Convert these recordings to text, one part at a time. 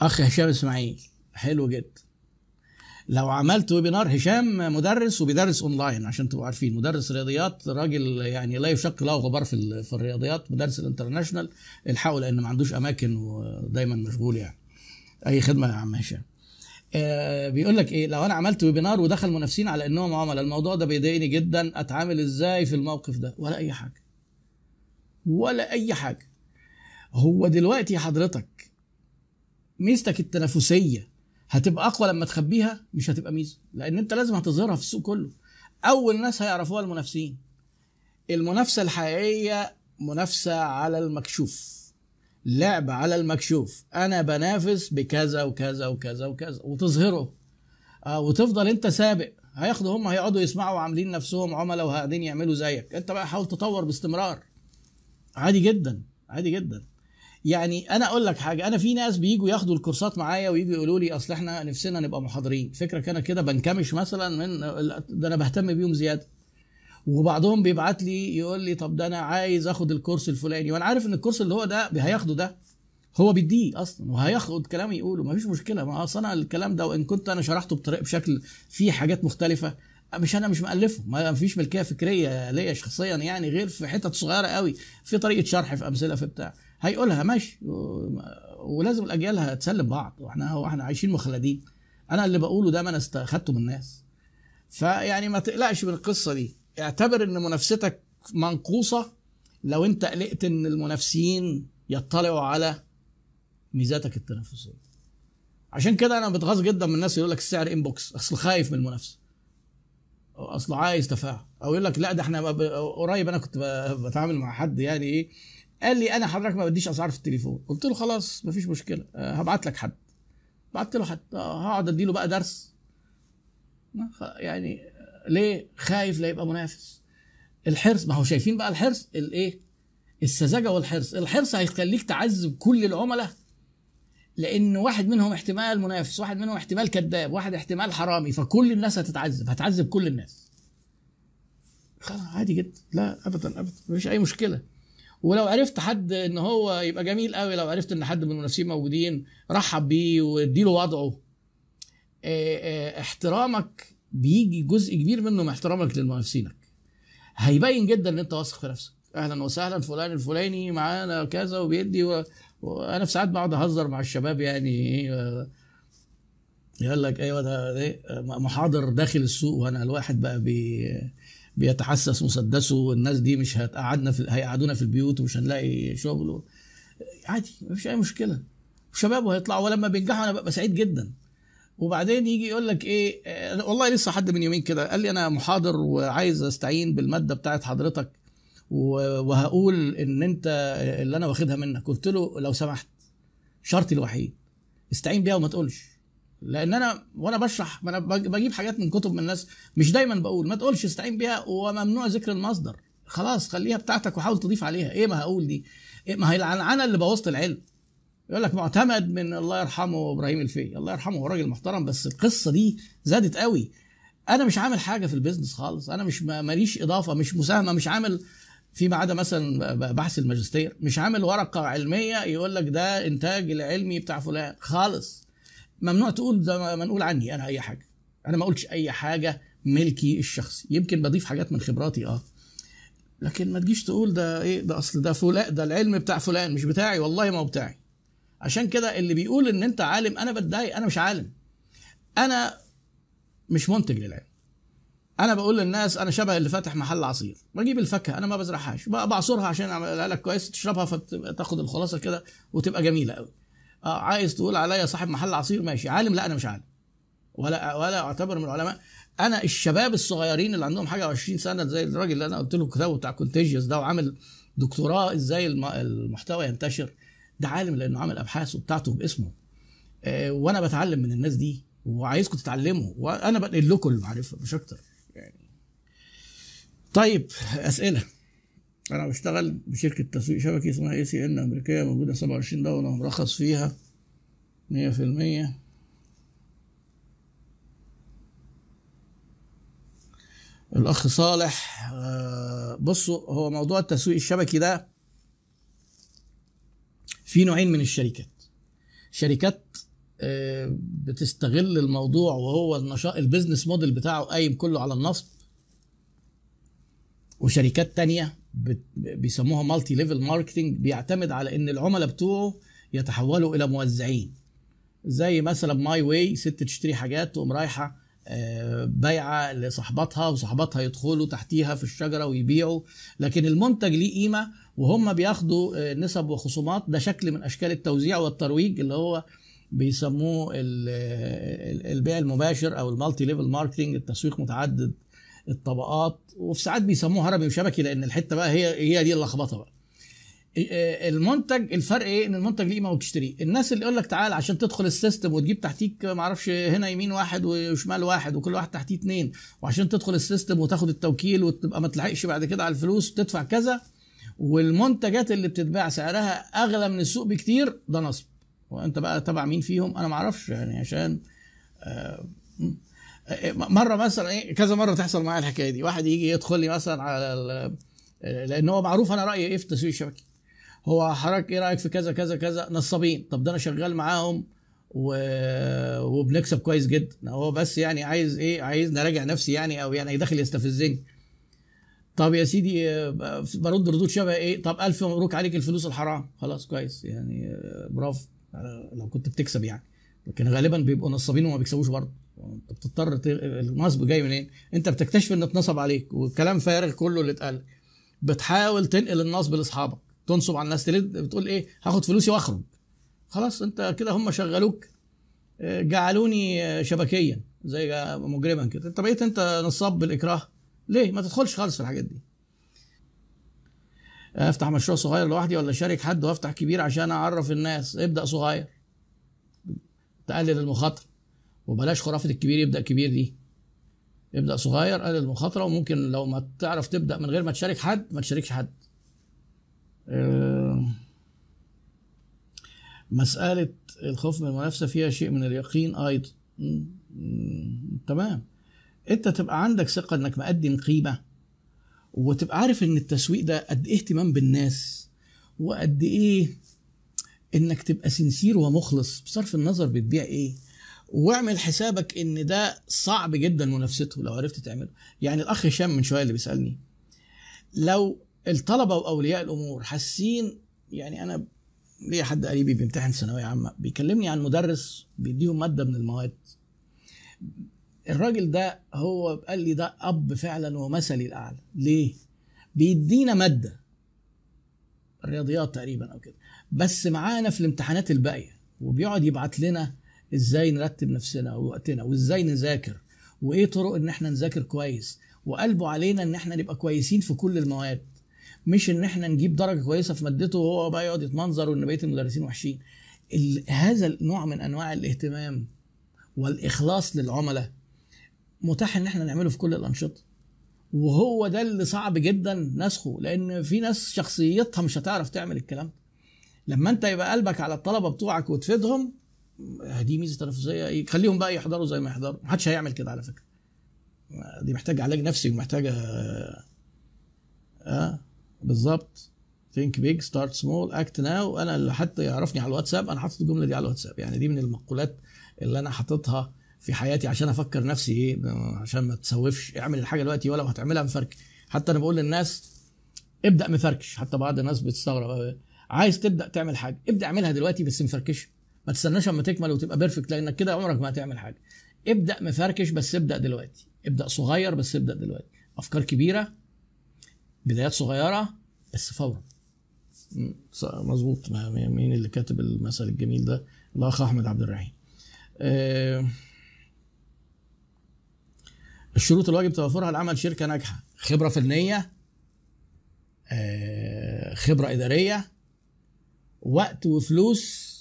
أخ هشام إسماعيل. حلو جدا. لو عملت webinar هشام مدرس وبيدرس اونلاين عشان تبقوا عارفين. مدرس رياضيات راجل يعني لا يشق له غبار في في الرياضيات. مدرس ال international الحقوا لأن ما عندوش أماكن ودايما مشغول يعني. أي خدمة يا عم هشام. آه، بيقول لك إيه لو أنا عملت webinar ودخل منافسين على إنهم عملاء الموضوع ده بيضايقني جدا. أتعامل إزاي في الموقف ده؟ ولا أي حاجة. ولا أي حاجة. هو دلوقتي حضرتك ميزتك التنافسية هتبقى أقوى لما تخبيها مش هتبقى ميزة لأن أنت لازم هتظهرها في السوق كله. أول ناس هيعرفوها المنافسين. المنافسة الحقيقية منافسة على المكشوف. لعب على المكشوف. أنا بنافس بكذا وكذا وكذا وكذا. وتظهره. آه وتفضل أنت سابق. هياخدوا هم هيقعدوا يسمعوا عاملين نفسهم عملاء وقاعدين يعملوا زيك. أنت بقى حاول تطور باستمرار. عادي جدا. عادي جدا. يعني أنا أقول لك حاجة أنا في ناس بييجوا ياخدوا الكورسات معايا ويجوا يقولوا لي أصل إحنا نفسنا نبقى محاضرين. فكرة أنا كده بنكمش مثلا من ده أنا بهتم بيهم زيادة. وبعضهم بيبعت لي يقول لي طب ده أنا عايز آخد الكورس الفلاني. وأنا عارف إن الكورس اللي هو ده هياخده ده هو بيديه أصلا وهياخد كلام يقوله مفيش مشكلة. ما أصل أنا الكلام ده وإن كنت أنا شرحته بطريقه بشكل فيه حاجات مختلفة مش أنا مش مألفه. ما فيش ملكية فكرية ليا شخصيا يعني غير في حتت صغيرة قوي في طريقة شرح في أمثلة في بتاع. هيقولها ماشي. ولازم الأجيال هتسلم بعض وإحنا وإحنا عايشين مخلدين. أنا اللي بقوله ده ما أنا استخدته من الناس. فيعني ما تقلقش من القصة دي. اعتبر إن منافستك منقوصة لو أنت قلقت إن المنافسين يطلعوا على ميزاتك التنافسية. عشان كده أنا بتغاظ جدا من الناس يقول لك السعر انبوكس أصل خايف من المنافسة. أو اصل عايز تفاعل. أو يقول لك لا ده إحنا قريب. أنا كنت بتعامل مع حد يعني إيه قال لي أنا حضرتك ما بديش أسعار في التليفون. قلت له خلاص مفيش مشكلة. أه، هبعت لك حد. بعت له حد. أه، هقعد أديله بقى درس. يعني أه، ليه خايف لا يبقى منافس؟ الحرص ما هو شايفين بقى الحرص الإيه؟ السذاجة والحرص. الحرص هيخليك تعذب كل العملاء لأن واحد منهم احتمال منافس واحد منهم احتمال كذاب واحد احتمال حرامي فكل الناس هتتعذب هتعذب كل الناس. خلاص عادي جدا. لا ابدا ابدا مفيش أي مشكلة. ولو عرفت حد إن هو يبقى جميل قوي لو عرفت إن حد من المنافسين موجودين رحب بيه واديله وضعه. آه، آه، احترامك بيجي جزء كبير منه من احترامك لمنافسينك. هيبين جدا إن أنت واثق في نفسك. أهلا وسهلا فلان الفلاني معانا كذا وبيدي و... وأنا في ساعات بقعد أهزر مع الشباب يعني آه، يقول لك أيوه ده محاضر داخل السوق وأنا الواحد بقى بي بيتحسس مسدسه والناس دي مش هتقعدنا في هيقعدونا في البيوت ومش هنلاقي شغل عادي مفيش أي مشكلة. شباب وهيطلعوا ولما بينجحوا أنا ببقى سعيد جدا. وبعدين يجي يقول لك إيه والله لسه حد من يومين كده قال لي أنا محاضر وعايز أستعين بالمادة بتاعت حضرتك وهقول إن أنت اللي أنا واخدها منك. قلت له لو سمحت شرطي الوحيد. استعين بيها وما تقولش. لأن أنا وأنا بشرح أنا بج- بجيب حاجات من كتب من الناس مش دايما بقول ما تقولش استعين بيها وممنوع ذكر المصدر. خلاص خليها بتاعتك وحاول تضيف عليها. إيه ما هقول دي؟ إيه ما هي العنعنه اللي بوظت العلم. يقول لك معتمد من الله يرحمه إبراهيم الفقي الله يرحمه هو راجل محترم بس القصة دي زادت قوي. أنا مش عامل حاجة في ال business خالص. أنا مش ما- ماليش إضافة مش مساهمة مش عامل فيما عدا مثلا بحث الماجستير. مش عامل ورقة علمية يقول لك ده إنتاج العلمي بتاع فلان. خالص. ممنوع تقول زي ما ما نقول عني أنا أي حاجة. أنا ما قلتش أي حاجة ملكي الشخصي. يمكن بضيف حاجات من خبراتي آه. لكن ما تجيش تقول ده إيه ده أصل ده فلان ده العلم بتاع فلان مش بتاعي. والله ما هو بتاعي. عشان كده اللي بيقول إن أنت عالم أنا بتضايق أنا مش عالم. أنا مش منتج للعلم. أنا بقول للناس أنا شبه اللي فاتح محل عصير. بجيب الفاكهة أنا ما بزرعهاش. بعصرها عشان أعملها لك كويس تشربها فتاخد الخلاصة كده وتبقى جميلة قوي آه عايز تقول عليا صاحب محل عصير ماشي. عالم؟ لا أنا مش عالم. ولا ولا أعتبر من العلماء. أنا الشباب الصغيرين اللي عندهم حاجة و20 سنة زي الراجل اللي أنا قلت له كتابه بتاع كونتيجيوس ده وعامل دكتوراه إزاي الم- المحتوى ينتشر. ده عالم لأنه عامل ابحاثه بتاعته باسمه. آه، وأنا بتعلم من الناس دي وعايزكم تتعلموا. وأنا بنقل لكم المعرفة مش أكتر. يعني. طيب أسئلة. أنا بشتغل بشركة تسويق شبكي اسمها اي سي ان أمريكية موجودة 27 دولة ومرخص فيها 100% الأخ صالح آه، بصوا هو موضوع التسويق الشبكي ده في نوعين من الشركات. شركات آه، بتستغل الموضوع وهو النشاط ال business model بتاعه قايم كله على النصب. وشركات تانية بيسموها multi level marketing بيعتمد على إن العملاء بتوعه يتحولوا إلى موزعين. زي مثلا My Way ست تشتري حاجات تقوم رايحة آه، بايعة لصاحباتها وصاحباتها يدخلوا تحتيها في الشجرة ويبيعوا. لكن المنتج ليه قيمة وهم بياخدوا آه، نسب وخصومات. ده شكل من أشكال التوزيع والترويج اللي هو بيسموه ال- البيع المباشر أو ال multi level marketing التسويق متعدد. الطبقات وفي ساعات بيسموه هرمي وشبكي لأن الحتة بقى هي هي دي اللخبطة بقى. المنتج الفرق إيه؟ إن المنتج ليه قيمة وتشتريه الناس اللي يقول لك تعال عشان تدخل ال system وتجيب تحتيك ما أعرفش هنا يمين واحد وشمال واحد وكل واحد تحتيه اتنين وعشان تدخل ال system وتاخد التوكيل وتبقى ما تلحقش بعد كده على الفلوس وتدفع كذا والمنتجات اللي بتتباع سعرها أغلى من السوق بكتير ده نصب. وأنت بقى تبع مين فيهم؟ أنا ما أعرفش يعني عشان. آه، مرة مثلا إيه كذا مرة تحصل معايا الحكاية دي. واحد يجي يدخل لي مثلا على لأن هو معروف أنا رأيي إيه في التسويق الشبكي. هو حضرتك إيه رأيك في كذا كذا كذا؟ نصابين. طب ده أنا شغال معاهم و... وبنكسب كويس جدا. هو بس يعني عايز إيه عايز نراجع نفسي يعني أو يعني داخل يستفزني. طب يا سيدي برد ردود شبه إيه؟ طب ألف مبروك عليك الفلوس الحرام. خلاص كويس. يعني برافو. لو كنت بتكسب يعني. لكن غالبا بيبقوا نصابين وما بيكسبوش برضه. انت بتضطر. النصب جاي منين؟ انت بتكتشف ان اتنصب عليك والكلام فارغ كله اللي اتقال. بتحاول تنقل النصب لاصحابك تنصب على الناس تلد بتقول إيه؟ هاخد فلوسي واخرج. خلاص انت كده هم شغلوك آه، جعلوني آه، شبكيا زي جا- مجرما كده. انت بقيت أنت نصاب بالإكراه؟ ليه؟ ما تدخلش خالص في الحاجات دي. أفتح مشروع صغير لوحدي ولا أشارك حد وأفتح كبير عشان أعرف الناس؟ ابدأ صغير. تقلل المخاطرة. وبلاش خرافة الكبير يبدأ كبير دي. ابدا صغير قلل المخاطره وممكن لو ما تعرف تبدأ من غير ما تشارك حد ما تشاركش حد. آه، مسألة الخوف من المنافسة فيها شيء من اليقين أيضا. تمام. أنت تبقى عندك ثقة إنك مقدم قيمة وتبقى عارف إن التسويق ده قد إيه اهتمام بالناس وقد إيه إنك تبقى سنسير ومخلص بصرف النظر بتبيع إيه. واعمل حسابك إن ده صعب جدا منافسته لو عرفت تعمله. يعني الأخ هشام من شوية اللي بيسألني لو الطلبة وأولياء الأمور حاسين يعني أنا ليا حد قريبي بيمتحن ثانوية عامة بيكلمني عن مدرس بيديهم مادة من المواد. الراجل ده هو قال لي ده أب فعلا ومثلي الأعلى. ليه؟ بيدينا مادة. الرياضيات تقريبا أو كده. بس معانا في الامتحانات الباقية وبيقعد يبعت لنا إزاي نرتب نفسنا ووقتنا وإزاي نذاكر وإيه طرق إن إحنا نذاكر كويس وقلبه علينا إن إحنا نبقى كويسين في كل المواد. مش إن إحنا نجيب درجة كويسة في مادته وهو بقى يقعد يتمنظر وان بقية المدرسين وحشين. هذا النوع من أنواع الاهتمام والإخلاص للعملاء متاح إن إحنا نعمله في كل الأنشطة. وهو ده اللي صعب جدا نسخه لأن في ناس شخصيتها مش هتعرف تعمل الكلام ده. لما أنت يبقى قلبك على الطلبة بتوعك وتفيدهم دي ميزة تنافسية. خليهم بقى يحضروا زي ما يحضروا. محدش هيعمل كده على فكرة. دي محتاجة علاج نفسي ومحتاجة آه بالظبط. Think big start small act now. أنا اللي حتى يعرفني على الواتساب أنا حاطط الجملة دي على الواتساب. يعني دي من المقولات اللي أنا حاططها في حياتي عشان أفكر نفسي إيه عشان ما تسوفش. اعمل الحاجة دلوقتي ولا هتعملها مفركش. حتى أنا بقول للناس ابدأ مفركش. حتى بعض الناس بتستغرب. عايز تبدأ تعمل حاجة ابدأ اعملها دلوقتي بس مفركش. ما تستناش اما تكمل وتبقى بيرفكت لأنك كده عمرك ما هتعمل حاجة. ابدأ مفركش بس ابدأ دلوقتي. ابدأ صغير بس ابدأ دلوقتي. أفكار كبيرة بدايات صغيرة بس فورا. مظبوط. مين اللي كاتب المثل الجميل ده؟ الأخ أحمد عبد الرحيم. آه، الشروط الواجب توفرها لعمل شركة ناجحة. خبرة فنية آه، خبرة إدارية وقت وفلوس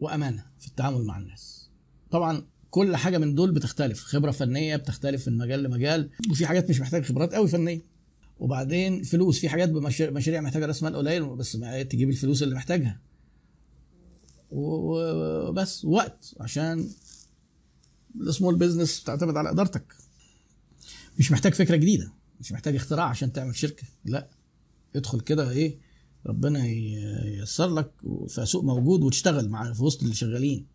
وأمانة في التعامل مع الناس. طبعا كل حاجة من دول بتختلف. خبرة فنية بتختلف من مجال لمجال وفي حاجات مش محتاجة خبرات قوي فنية. وبعدين فلوس. في حاجات مشاريع محتاجة راس مال قليل بس تجيب الفلوس اللي محتاجها. وبس وقت عشان السمول بزنس بتعتمد على إدارتك. مش محتاج فكرة جديدة. مش محتاج اختراع عشان تعمل شركة. لا. ادخل كده إيه ربنا ييسر لك فسوق موجود وتشتغل مع في وسط اللي شغالين.